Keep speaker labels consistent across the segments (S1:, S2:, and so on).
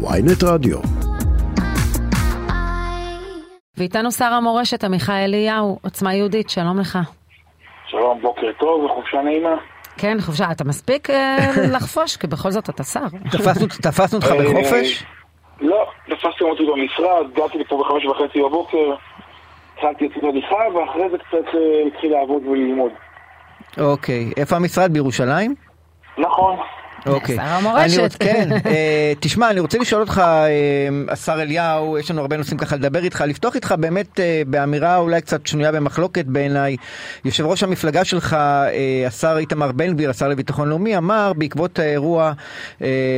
S1: ויינט רדיו.
S2: ואיתנו שר המורשת עמיחי אליהו, עוצמה יהודית, שלום לך.
S3: שלום, בוקר טוב וחופשה נעימה.
S2: כן, חופשה, אתה מספיק אה, לחפוש? כי בכל זאת אתה שר.
S4: תפסנו- תפסנו אותך בחופש?
S3: לא, תפסתם אותי במשרד, הגעתי לפה בחמש וחצי בבוקר, התחלתי לצאת הליכה, ואחרי זה קצת אה, התחיל לעבוד וללמוד.
S4: אוקיי. איפה המשרד? בירושלים?
S3: נכון.
S4: אוקיי.
S2: שר המורשת.
S4: כן. אה, תשמע, אני רוצה לשאול אותך, אה, השר אליהו, יש לנו הרבה נושאים ככה לדבר איתך, לפתוח איתך באמת אה, באמירה אולי קצת שנויה במחלוקת בעיניי. יושב ראש המפלגה שלך, השר איתמר בן גביר, השר לביטחון לאומי, אמר בעקבות האירוע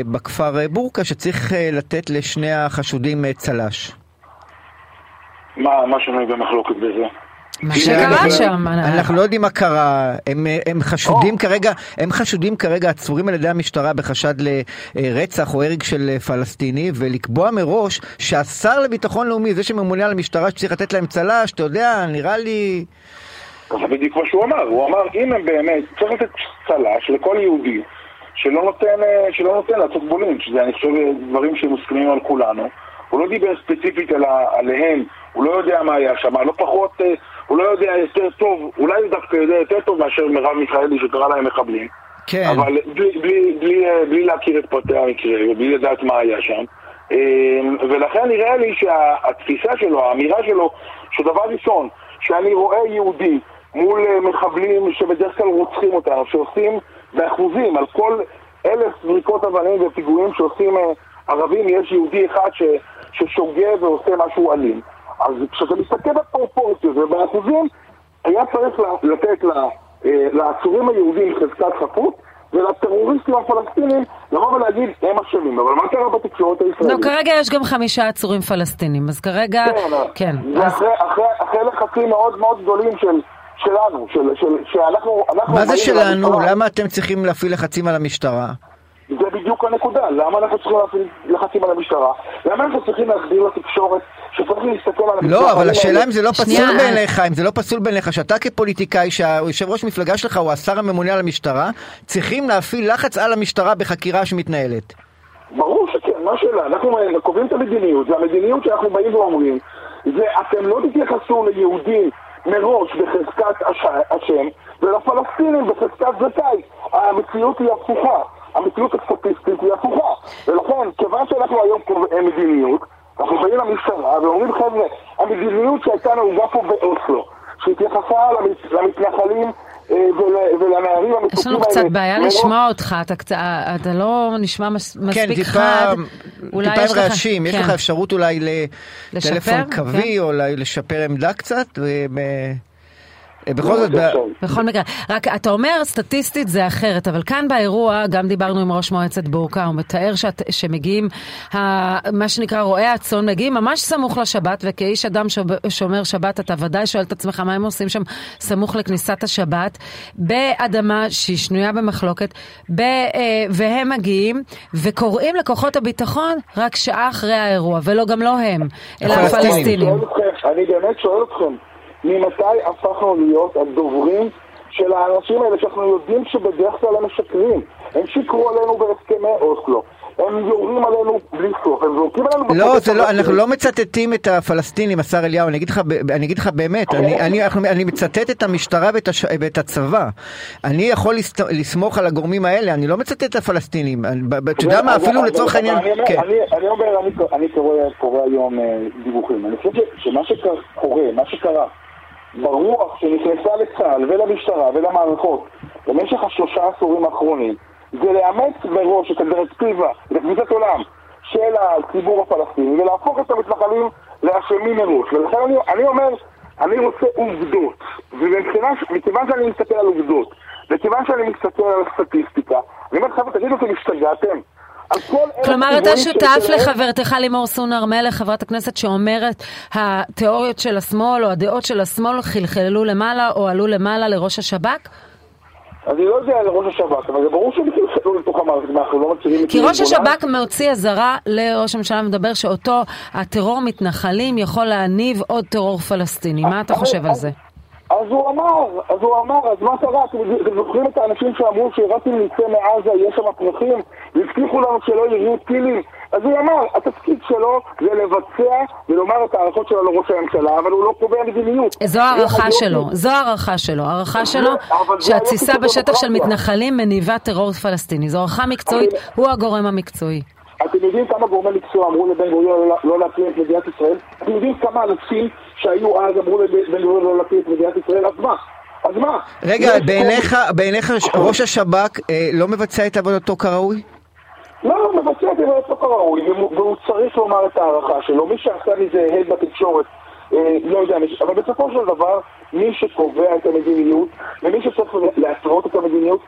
S4: בכפר בורקה שצריך לתת לשני החשודים צל"ש.
S3: מה, מה שנוי במחלוקת בזה?
S2: מה שקרה
S3: אנחנו-
S2: שם,
S4: אנחנו לא יודעים מה קרה, הם, הם חשודים כרגע, הם חשודים כרגע, עצורים על ידי המשטרה בחשד לרצח או הרג של פלסטיני, ולקבוע מראש שהשר לביטחון לאומי, זה שממונה על המשטרה שצריך לתת להם צל"ש, אתה יודע, נראה לי...
S3: זה בדיוק מה שהוא אמר, הוא אמר אם הם באמת, צריך לתת צל"ש לכל יהודי שלא נותן, אה, שלא נותן לעשות בולינץ', שזה אני חושב דברים שמוסכמים על כולנו. הוא לא דיבר ספציפית על ה- עליהם, הוא לא יודע מה היה שם, לא פחות, אה, הוא לא יודע יותר טוב, אולי הוא דווקא יודע יותר טוב מאשר מרב מיכאלי שקרא להם מחבלים.
S4: כן.
S3: אבל בלי, בלי, בלי, אה, בלי להכיר את פרטי המקרה ובלי לדעת מה היה שם. אה, ולכן נראה לי שהתפיסה שלו, האמירה שלו, שדבר ראשון, שאני רואה יהודי מול אה, מחבלים שבדרך כלל רוצחים אותנו, שעושים באחוזים, על כל אלף זריקות אבנים ופיגועים שעושים אה, ערבים, יש יהודי אחד ש, ששוגה ועושה משהו אלים. אז כשאתה מסתכל בפרופורציות ובאחוזים, היה צריך לתת אה, לעצורים היהודים חזקת חפות ולטרוריסטים הפלסטינים לבוא ולהגיד הם אשמים. אבל מה קרה בתקשורת
S2: לא,
S3: הישראלית?
S2: כרגע יש גם חמישה עצורים פלסטינים, אז כרגע, כן. אז-
S3: אחרי, לחצים מאוד מאוד גדולים של, שלנו, של, של, שאנחנו... אנחנו
S4: מה זה שלנו?
S3: למשטרה.
S4: למה אתם צריכים להפעיל לחצים על המשטרה?
S3: זה בדיוק הנקודה. למה אנחנו צריכים להפעיל לחצים על המשטרה? למה אנחנו צריכים להסביר לתקשורת שצריך להסתכל על
S4: לא, אבל? השאלה אם זה לא פסול. בעיניך, אם זה לא פסול בעיניך, שאתה כפוליטיקאי, שהיושב ראש מפלגה שלך הוא השר הממונה על המשטרה, צריכים להפעיל לחץ על המשטרה בחקירה שמתנהלת.
S3: ברור שכן, מה השאלה? אנחנו קובעים את המדיניות, והמדיניות שאנחנו באים ואומרים זה אתם לא תתייחסו ליהודים מראש בחזקת הש- השם ולפלסטינים בחזקת זכאי. המציאות היא הפוכה, המציאות הסטטיסטית היא הפוכה. ולכן, כיוון שאנחנו היום קובעי מדיניות, אנחנו באים למשטרה ואומרים חבר'ה, המדיניות שהייתה נהוגה פה באוסלו, שהתייחסה למת- למתנחלים אה, ול- ולנערים המתוקים
S2: יש
S3: האלה,
S2: לנו קצת בעיה
S3: מראש-
S2: לשמוע אותך, אתה קצת- אתה לא נשמע מס-
S4: כן,
S2: מספיק
S4: טיפה,
S2: חד. אולי
S4: טיפה
S2: יש
S4: עם
S2: לך-
S4: רעשים, יש
S2: כן.
S4: לך אפשרות אולי
S2: לשפר?
S4: לטלפון קווי,
S2: כן.
S4: או אולי לשפר עמדה קצת? ו- בכל זאת, ב-
S3: עכשיו,
S2: בכל מקרה, רק אתה אומר סטטיסטית זה אחרת, אבל כאן באירוע, גם דיברנו עם ראש מועצת בורקה, הוא מתאר שאת, שמגיעים, ה, מה שנקרא רועי הצאן, מגיעים ממש סמוך לשבת, וכאיש אדם שומר שבת, אתה ודאי שואל את עצמך מה הם עושים שם סמוך לכניסת השבת, באדמה שהיא שנויה במחלוקת, ב, אה, והם מגיעים וקוראים לכוחות הביטחון רק שעה אחרי האירוע, ולא גם לא הם, אלא
S4: הפלסטינים.
S3: אני באמת שואל אתכם, ממתי הפכנו להיות הדוברים של האנשים האלה שאנחנו יודעים שבדרך כלל הם משקרים? הם שיקרו עלינו בהסכמי אוסלו, הם יורים עלינו בלי סוף, הם זורקים עלינו...
S4: לא, זה לא. אנחנו לא מצטטים את הפלסטינים, השר אליהו, אני אגיד לך, אני אגיד לך באמת, אני, אני, אנחנו- אני מצטט את המשטרה ואת, הש, ואת הצבא. אני יכול לסת, לסמוך על הגורמים האלה, אני לא מצטט את הפלסטינים. אתה יודע מה, אפילו לצורך העניין,
S3: אני אומר,
S4: כן.
S3: אני- אני אומר, אני- אני קורא קורא היום אה, דיווחים. אני חושב שמה שקורה, מה שקרה, ברוח שנכנסה לצה"ל ולמשטרה ולמערכות במשך השלושה עשורים האחרונים, זה לאמץ מראש את הדירקטיבה, את עולם של הציבור הפלסטיני ולהפוך את המתנחלים לאשמים מראש. ולכן אני, אני אומר, אני רוצה עובדות. ומכיוון שאני מסתכל על עובדות, וכיוון שאני מסתכל על הסטטיסטיקה, אני אומר, חבר'ה, תגידו, אתם השתגעתם? על כל אלה
S2: כלומר, אתה שותף לחברתך לימור סון הר מלך, חברת הכנסת שאומרת, התיאוריות של השמאל או הדעות של השמאל חלחלו למעלה או עלו למעלה לראש השב"כ?
S3: אני לא יודע על ראש השב"כ, אבל זה ברור שהם נכנסו לתוך המערכת, אנחנו לא את
S2: כי ראש השב"כ מוציא אזהרה לראש הממשלה ומדבר שאותו הטרור מתנחלים יכול להניב עוד טרור פלסטיני. מה אתה חושב על זה?
S3: אז הוא אמר, אז הוא אמר, אז מה קרה? אתם זוכרים את האנשים שאמרו שרק אם נצא מעזה יש שם פרחים והבטיחו לנו שלא יראו טילים אז הוא אמר, התפקיד שלו זה לבצע ולומר את ההערכות שלו לראש הממשלה, אבל הוא לא קובע מדיניות.
S2: זו הערכה שלו, זו הערכה שלו. הערכה שלו שהתסיסה בשטח של מתנחלים מניבה טרור פלסטיני. זו הערכה מקצועית, הוא הגורם המקצועי.
S3: אתם יודעים כמה גורמי מקצוע אמרו לבן גוריון לא, לא להקים את מדינת ישראל? אתם יודעים כמה אנשים שהיו אז אמרו לבן גוריון לא להקים את מדינת ישראל? אז מה? אז מה?
S4: רגע, בעיניך, בעיניך ראש השב"כ אה, לא מבצע את עבודתו כראוי?
S3: לא, הוא מבצע את עבודתו כראוי, והוא צריך לומר את ההערכה שלו. מי שעשה מזה הד בתקשורת, אה, לא יודע, אבל בסופו של דבר, מי שקובע את המדיניות, ומי שצריך להתוות את המדיניות,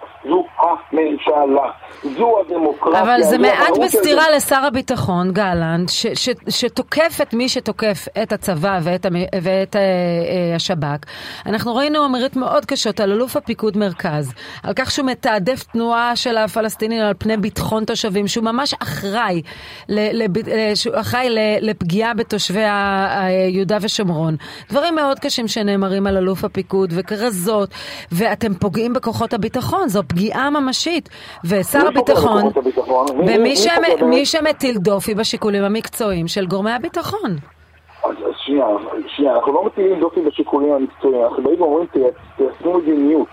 S3: זו הממשלה. זו הדמוקרטיה.
S2: אבל זה מעט בסתירה של... לשר הביטחון, גלנט, ש, ש, שתוקף את מי שתוקף את הצבא ואת, ואת uh, uh, השב"כ. אנחנו ראינו אמירות מאוד קשות על אלוף הפיקוד מרכז, על כך שהוא מתעדף תנועה של הפלסטינים על פני ביטחון תושבים, שהוא ממש אחראי, ל, לב, שהוא אחראי לפגיעה בתושבי יהודה ושומרון. דברים מאוד קשים שנאמרים על אלוף הפיקוד וכרזות, ואתם פוגעים בכוחות הביטחון, זו פגיעה ממשית. ושר הביטחון, ומי שמטיל דופי בשיקולים המקצועיים של גורמי הביטחון.
S3: אז שנייה, שנייה, אנחנו לא מטילים דופי בשיקולים המקצועיים, אנחנו באים ואומרים תיישמו מדיניות.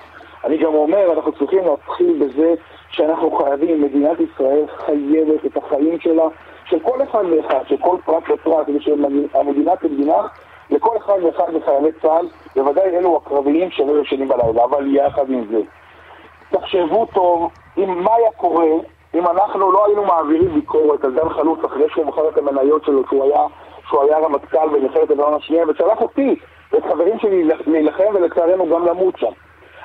S3: אני גם אומר, אנחנו צריכים להתחיל בזה שאנחנו חייבים, מדינת ישראל חייבת את החיים שלה, של כל אחד ואחד, של כל פרט ופרט, ושהמדינה כמדינה לכל אחד ואחד מחיילי צה"ל, בוודאי אלו הקרביים שלא ישנים בלילה, אבל יחד עם זה. תחשבו טוב אם מה היה קורה אם אנחנו לא היינו מעבירים ביקורת על דן חלוץ אחרי שהוא מכר את המניות שלו, שהוא היה, שהוא היה רמטכ"ל במלחמת לבנון השנייה, ושלח אותי ואת חברים שלי להילחם ולצערנו גם למות שם.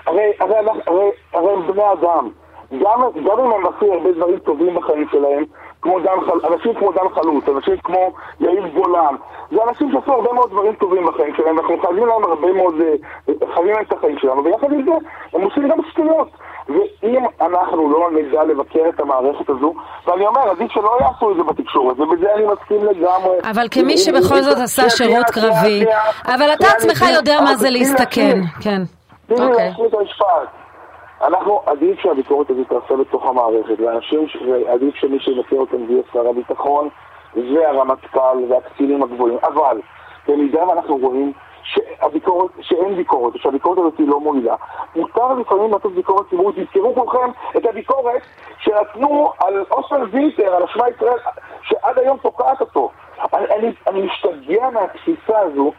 S3: הרי, הרי, הרי, הרי, הם בני אדם. גם, גם אם הם עשו הרבה דברים טובים בחיים שלהם, כמו דן, אנשים כמו דן חלוץ, אנשים כמו יאיר גולן, זה אנשים שעשו הרבה מאוד דברים טובים בחיים שלהם, ואנחנו חייבים להם הרבה מאוד, אה, חייבים להם את החיים שלנו, ויחד עם זה, הם עושים גם שטויות. ואם אנחנו לא נדע לבקר את המערכת הזו, ואני אומר, עדיף שלא יעשו את זה בתקשורת, ובזה אני מסכים לגמרי.
S2: אבל כמי שבכל זאת עשה שירות קרבי, אבל אתה עצמך יודע מה זה להסתכן, כן.
S3: תני לי אוקיי. להשלים את המשפט. אנחנו, עדיף שהביקורת הזאת תעשה בתוך המערכת, ואנשים, עדיף שמי שיבקר אותם יהיה שר הביטחון והרמטכ"ל והקצינים הגבוהים, אבל במידה ואנחנו רואים שהביקורת, שאין ביקורת, שהביקורת הזאת היא לא מועילה. מותר לפעמים לעשות ביקורת ציבורית. תזכרו כולכם את הביקורת שנתנו על אוסטר וילטר, על השמע ישראל, שעד היום תוקעת אותו. אני, אני, אני משתגע מהתפיסה הזו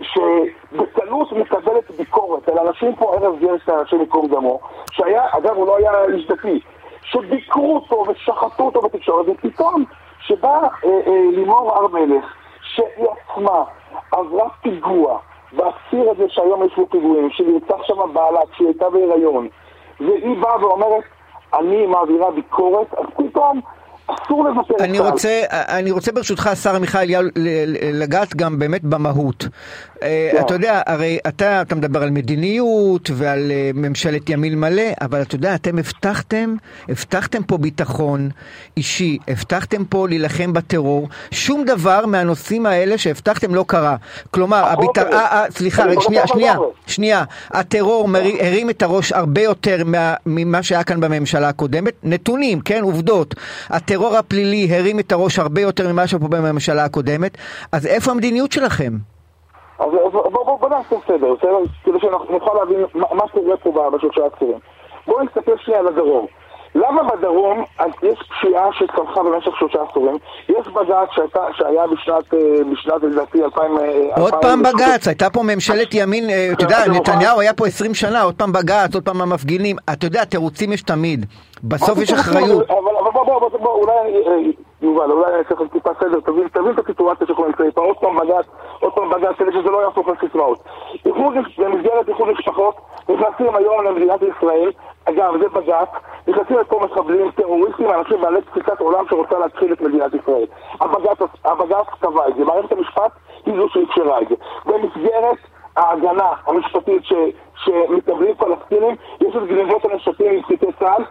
S3: שבקלות מקבלת ביקורת על אנשים כמו ארז גרשטיין, השם ייקום דמו, שהיה, אגב, הוא לא היה איש דתי, שביקרו אותו ושחטו אותו בתקשורת, ופתאום שבא אה, אה, לימור הר מלך, שהיא עצמה עברה פיגוע, והציר הזה שהיום יש בו פיגועים, שנרצח שם בעלה כשהיא הייתה בהיריון, והיא באה ואומרת, אני מעבירה ביקורת, אז פתאום אסור לוותר
S4: אני רוצה, אני רוצה ברשותך, השר עמיחי אליהו, לגעת גם באמת במהות. אה, כן. אתה יודע, הרי אתה, אתה מדבר על מדיניות ועל אה, ממשלת ימין מלא, אבל אתה יודע, אתם הבטחתם, הבטחתם פה ביטחון אישי, הבטחתם פה להילחם בטרור, שום דבר מהנושאים האלה שהבטחתם לא קרה. כלומר, הביט... 아, 아, סליחה, רגע, שנייה, שנייה, שנייה, הטרור הרים את הראש הרבה יותר ממה שהיה כאן בממשלה הקודמת, נתונים, כן, עובדות. הטרור הפלילי הרים את הראש הרבה יותר ממה שפה בממשלה הקודמת, אז איפה המדיניות שלכם?
S3: אז בואו בוא, בוא נעשה סדר, בסדר? כדי שנוכל להבין מה קורה פה בשלושה עשורים. בואו נסתכל שנייה על הדרום. למה בדרום יש פשיעה שצמחה במשך שלושה עשורים? יש בג"ץ שהיה בשנת, אה, בשנת לדעתי 2000...
S4: אה, עוד פעם בג"ץ, הייתה פה ממשלת ימין, אה, אתה יודע, נתניהו היה פה 20 שנה, עוד פעם בג"ץ, עוד פעם המפגינים, אתה יודע, תירוצים יש תמיד, בסוף יש אחריות.
S3: אבל בוא, בוא, בוא, אולי, יובל, אולי אני אעשה לך טיפה סדר, תבין את הסיטואציה שאנחנו נמצאים פה, עוד פעם בג"ץ, עוד פעם בג"ץ, כדי שזה לא יהפוך לסיסמאות. במסגרת איחוד משפחות, נכנסים היום למדינת ישראל, אגב, זה בג"ץ, נכנסים לפה מחבלים, טרוריסטים, אנשים בעלי תפיסת עולם שרוצה להתחיל את מדינת ישראל. הבג"ץ קבע את זה, מערכת המשפט היא זו שאפשרה את זה. במסגרת ההגנה המשפטית שמקבלים פלסטינים, יש את גנבות הנשקים פליטי צה"ל,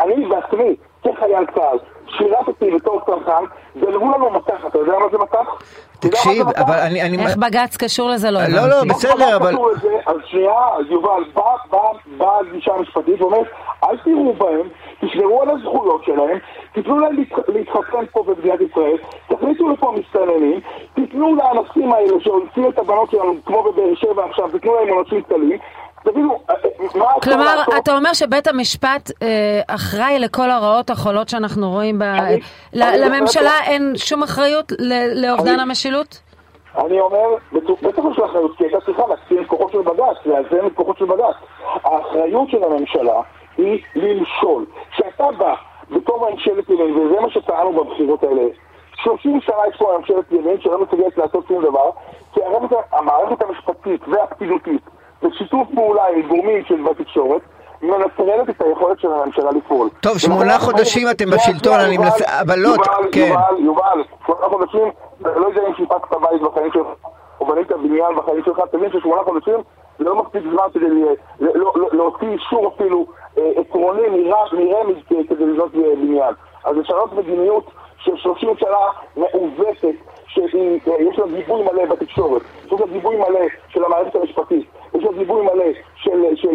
S3: אני בעצמי, כחייל צה"ל, שירתתי בתור צרכן, גנבו לנו מתח, אתה יודע מה זה מתח?
S4: תקשיב, אבל אני... אני...
S2: איך בג"ץ קשור לזה? לא
S4: הבנתי. לא, לא, בסדר, אבל...
S3: אז שנייה, יובל, באה הגישה המשפטית ואומרת, אל תראו בהם תשמרו על הזכויות שלהם, תיתנו להם להתחתן פה במדינת ישראל, תכניסו לפה מסתננים, תיתנו לאנשים האלה שהוציאו את הבנות שלנו, כמו בבאר שבע עכשיו, תיתנו להם עונשים קטנים, תגידו, מה
S2: כלומר,
S3: לעשות?
S2: אתה אומר שבית המשפט אה, אחראי לכל הרעות החולות שאנחנו רואים ב...
S3: אני-
S2: ל-
S3: אני-
S2: לממשלה אין שום אחריות ל- לאובדן
S3: אני-
S2: המשילות?
S3: אני אומר, בטח יש לה אחריות, כי הייתה צריכה להקטין כוחות של בג"ץ, לאזן את כוחות של בג"ץ. האחריות של הממשלה היא למשול. כשאתה בא בתור ממשלת ימין, וזה מה שטענו בבחירות האלה, 30 שנה יש פה ממשלת ימין שלא מסוגלת לעשות שום דבר, כי המערכת המשפטית והפקידותית, בשיתוף פעולה עם גורמים של בתקשורת, מנטרלת את היכולת של הממשלה לפעול.
S4: טוב, שמונה חודשים אתם בשלטון, אני מנסה- אבל לא, כן.
S3: יובל, יובל, שמונה חודשים, לא יודע אם שיפצת בית בחיים שלך, או בנית בניין בחיים שלך, תבין ששמונה חודשים זה לא מספיק זמן כדי לא- לא- להוציא אישור אפילו אה, עקרוני כ- כדי לבנות בניין. אז לשנות מדיניות של 30 שנה מעוותת, שיש לה גיבוי מלא בתקשורת, יש לה גיבוי מלא של המערכת המשפטית, גיבוי מלא של, של,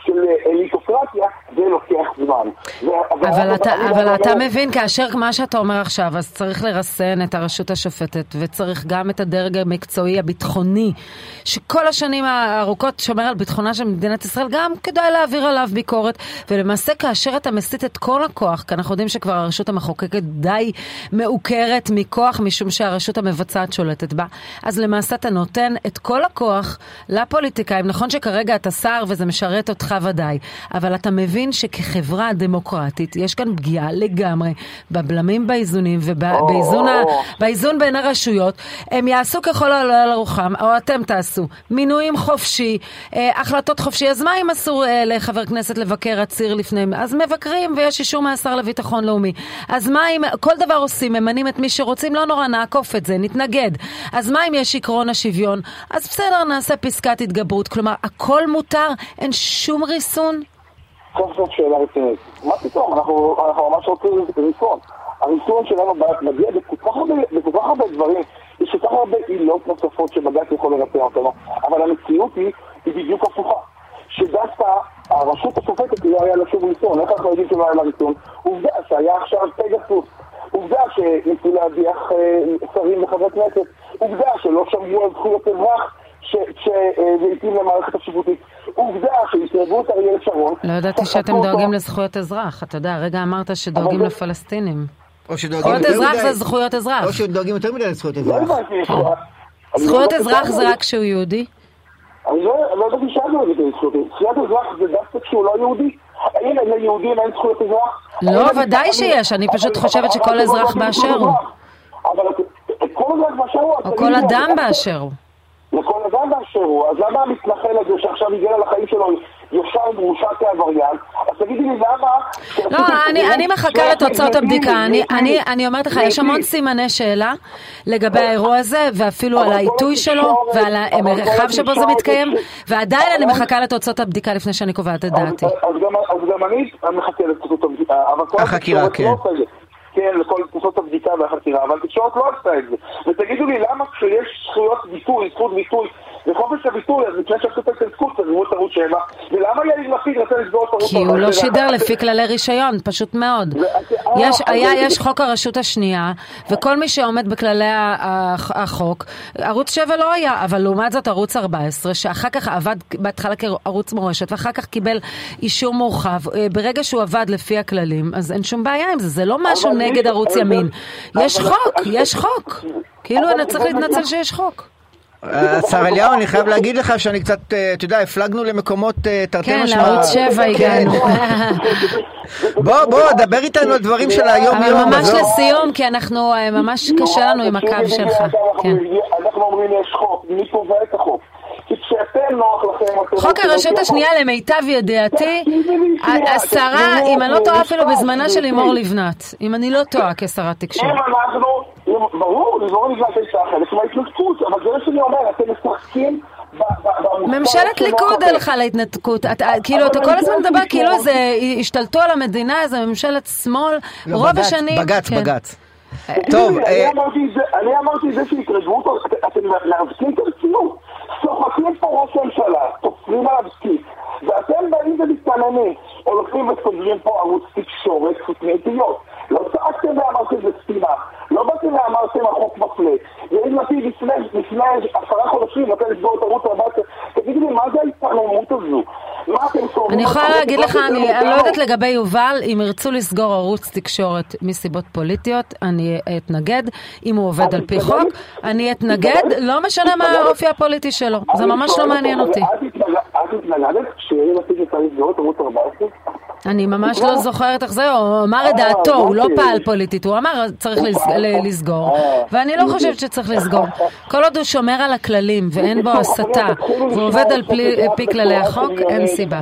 S3: של אליטוקרטיה, זה לוקח זמן. ו-
S2: אבל אתה, אבל
S3: אומר-
S2: אתה מבין, כאשר מה שאתה אומר עכשיו, אז צריך לרסן את הרשות השופטת, וצריך גם את הדרג המקצועי הביטחוני, שכל השנים הארוכות שומר על ביטחונה של מדינת ישראל, גם כדאי להעביר עליו ביקורת, ולמעשה כאשר אתה מסיט את כל הכוח, כי אנחנו יודעים שכבר הרשות המחוקקת די מעוקרת מכוח, משום שהרשות המבצעת שולטת בה, אז למעשה אתה נותן את כל הכוח לפוליטיקאים. נכון שכרגע אתה שר וזה משרת אותך ודאי, אבל אתה מבין שכחברה דמוקרטית יש כאן פגיעה לגמרי בבלמים באיזונים ובאיזון. באיזון בין הרשויות. הם יעשו ככל העולה על רוחם, או אתם תעשו. מינויים חופשי, אה, החלטות חופשי. אז מה אם אסור אה, לחבר כנסת לבקר עציר לפני... אז מבקרים ויש אישור מהשר לביטחון לאומי. אז מה אם כל דבר עושים, ממנים את מי שרוצים, לא נורא, נעקוף את זה, נתנגד. אז מה אם יש עקרון השוויון? אז בסדר, נעשה פסקת התגברות. כלומר, הכל מותר, אין שום ריסון.
S3: סוף סוף שאלה רצינית. מה פתאום? אנחנו, אנחנו ממש רוצים ריסון. הריסון שלנו מגיע בכל כך הרבה, דברים. יש כל כך הרבה עילות נוספות שבג"ץ יכול לרצן אותנו, אבל המציאות היא, היא בדיוק הפוכה. שדווקא הרשות השופטת לא היה לה שום ריסון. איך אנחנו יודעים שלא היה לה ריסון? עובדה שהיה עכשיו פגסוס. עובדה שניסו להדיח אה, שרים וחברי כנסת. עובדה שלא שמרו על זכויות אזרח. שזה התאים למערכת השיפוטית. עובדה שהסתובבו את אריאל שרון.
S2: לא ידעתי שאתם. דואגים לזכויות אזרח. אתה יודע, הרגע אמרת שדואגים לפלסטינים.
S4: או שדואגים
S2: זכויות
S4: יותר
S2: אזרח
S4: מדי-
S2: זה זכויות אזרח.
S4: או שדואגים יותר מדי לזכויות
S3: לא
S4: אזרח.
S3: יש- אני
S2: זכויות
S3: לא-
S2: אזרח זה רק כשהוא יהודי?
S3: אני לא לא ידעתי שאלנו את זה זכויות. זכויות אזרח זה דווקא כשהוא לא יהודי. האם ליהודים אין זכויות אזרח?
S2: לא, ודאי
S3: אני-
S2: שיש, אני פשוט חושבת שכל אזרח
S3: אבל-
S2: באשר הוא.
S3: אבל כל אזרח באשר הוא. אז
S2: או כל אדם באשר הוא.
S3: לכל אדם באשר הוא, אז למה המתנחל הזה שעכשיו הגיע לחיים שלו ישר מורשע כעבריין? אז תגידי לי למה...
S2: לא, אני, אני מחכה לתוצאות הבדיקה. אני, אני, אני אומרת לך, יש המון סימני שאלה לגבי האירוע הזה, ואפילו על העיתוי שלו, ועל המרחב שבו זה מתקיים, ועדיין אני מחכה לתוצאות הבדיקה לפני שאני קובעת את דעתי.
S3: אז גם- אז גם אני מחכה לתוצאות הבדיקה, אבל כל
S4: החקירה,
S3: התקשורת לא
S4: כן.
S3: עושה את זה. כן, לכל תוצאות הבדיקה והחקירה, אבל התקשורת לא עשתה את זה. ותגידו לי, למה כשיש זכויות ביטוי, זכות ביטוי, וחופש הביטוי, אז לפני שעשו את ההתעסקות, סגרו את ערוץ 7, ולמה יאיר לפיד רצה לסגור את ערוץ 7?
S2: כי הוא לא שידר לפי כללי רישיון, פשוט מאוד. יש, היה, יש חוק הרשות השנייה, וכל מי שעומד בכללי החוק, ערוץ 7 לא היה, אבל לעומת זאת ערוץ 14, שאחר כך עבד בהתחלה כערוץ מורשת, ואחר כך קיבל אישור מורחב, אה, ברגע שהוא עבד לפי הכללים, אז אין שום בעיה עם זה, זה לא משהו נגד ערוץ ימין. יש חוק, יש חוק. כאילו, אני צריך להתנצל שיש חוק.
S4: השר אליהו, אני חייב להגיד לך שאני קצת, אה, אתה יודע, הפלגנו למקומות אה, תרתי
S2: כן,
S4: משמע.
S2: לערוץ 7
S4: כן.
S2: הגענו.
S4: בוא, בוא, דבר איתנו על דברים של היום
S2: אבל. ממש. לסיום, כי אנחנו, אה, ממש קשה לנו עם הקו שלך. כן.
S3: אנחנו אומרים יש חוק, מי קובע את החוק?
S2: חוק הרשות השנייה, למיטב ידיעתי, השרה, אם אני לא טועה אפילו בזמנה של. לימור לבנת, אם אני לא טועה כשרת תקשורת.
S3: אם אנחנו, ברור, לימור לבנת הייתה חלק מההתנתקות, אבל זה מה שאני אומר, אתם משחקים
S2: ממשלת ליכוד. הלכה להתנתקות, אתה- כאילו אתה כל הזמן מדבר כאילו איזה, השתלטו על המדינה, איזה ממשלת שמאל,
S4: לא,
S2: רוב
S4: בג"ץ,
S2: השנים.
S4: בג"ץ,
S2: כן.
S4: בג"ץ.
S3: תגידי
S4: טוב, אה,
S3: אני אמרתי את זה- זה שהתרגמו אתם מעוותים את הרצינות. צוחקים פה ראש הממשלה, תופרים עליו סקיק, ואתם באים ומתעניינים, הולכים וסוגרים פה ערוץ תקשורת סותמי פיות. לא צעקתם ואמרתם זה סתימה, לא באתם ואמרתם החוק מפלה. יאיר לפיד לפני עשרה חודשים נותן לסגור את ערוץ 14, תגידו לי, מה זה ההתעלמות הזו? מה אתם
S2: אני יכולה להגיד לך, אני לא יודעת לגבי יובל, אם ירצו לסגור ערוץ תקשורת מסיבות פוליטיות, אני אתנגד. אם הוא עובד על פי חוק, אני אתנגד, לא משנה מה האופי הפוליטי שלו. זה ממש לא מעניין אותי.
S3: את התנגדת כשיאיר לפיד יצא לסגור את ערוץ 14?
S2: אני ממש לא זוכרת איך זה, הוא אמר את דעתו, הוא לא פעל פוליטית, הוא אמר צריך לסגור, ואני לא חושבת שצריך לסגור. כל עוד הוא שומר על הכללים ואין בו הסתה, והוא עובד על פי כללי החוק, אין סיבה.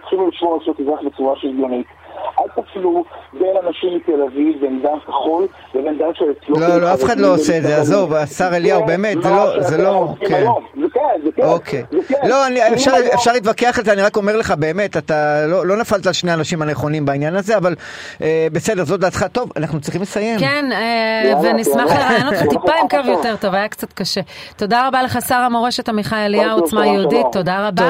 S3: תתחילו לשמור על זכויות אזרח בצורה שוויונית. אל תפלו בין אנשים מתל אביב, בין דם כחול לבין דם של אתיופים.
S4: לא, לא, אף אחד לא עושה את זה, עזוב, השר אליהו, באמת, זה לא, זה לא, כן.
S3: זה כן, זה כן.
S4: אוקיי. לא, אפשר להתווכח על זה, אני רק אומר לך, באמת, אתה לא נפלת על שני האנשים הנכונים בעניין הזה, אבל בסדר, זאת דעתך. טוב, אנחנו צריכים לסיים.
S2: כן, ונשמח לראיין אותך טיפה עם קו יותר טוב, היה קצת קשה. תודה רבה לך, שר המורשת עמיחי אליהו, עוצמה יהודית, תודה רבה.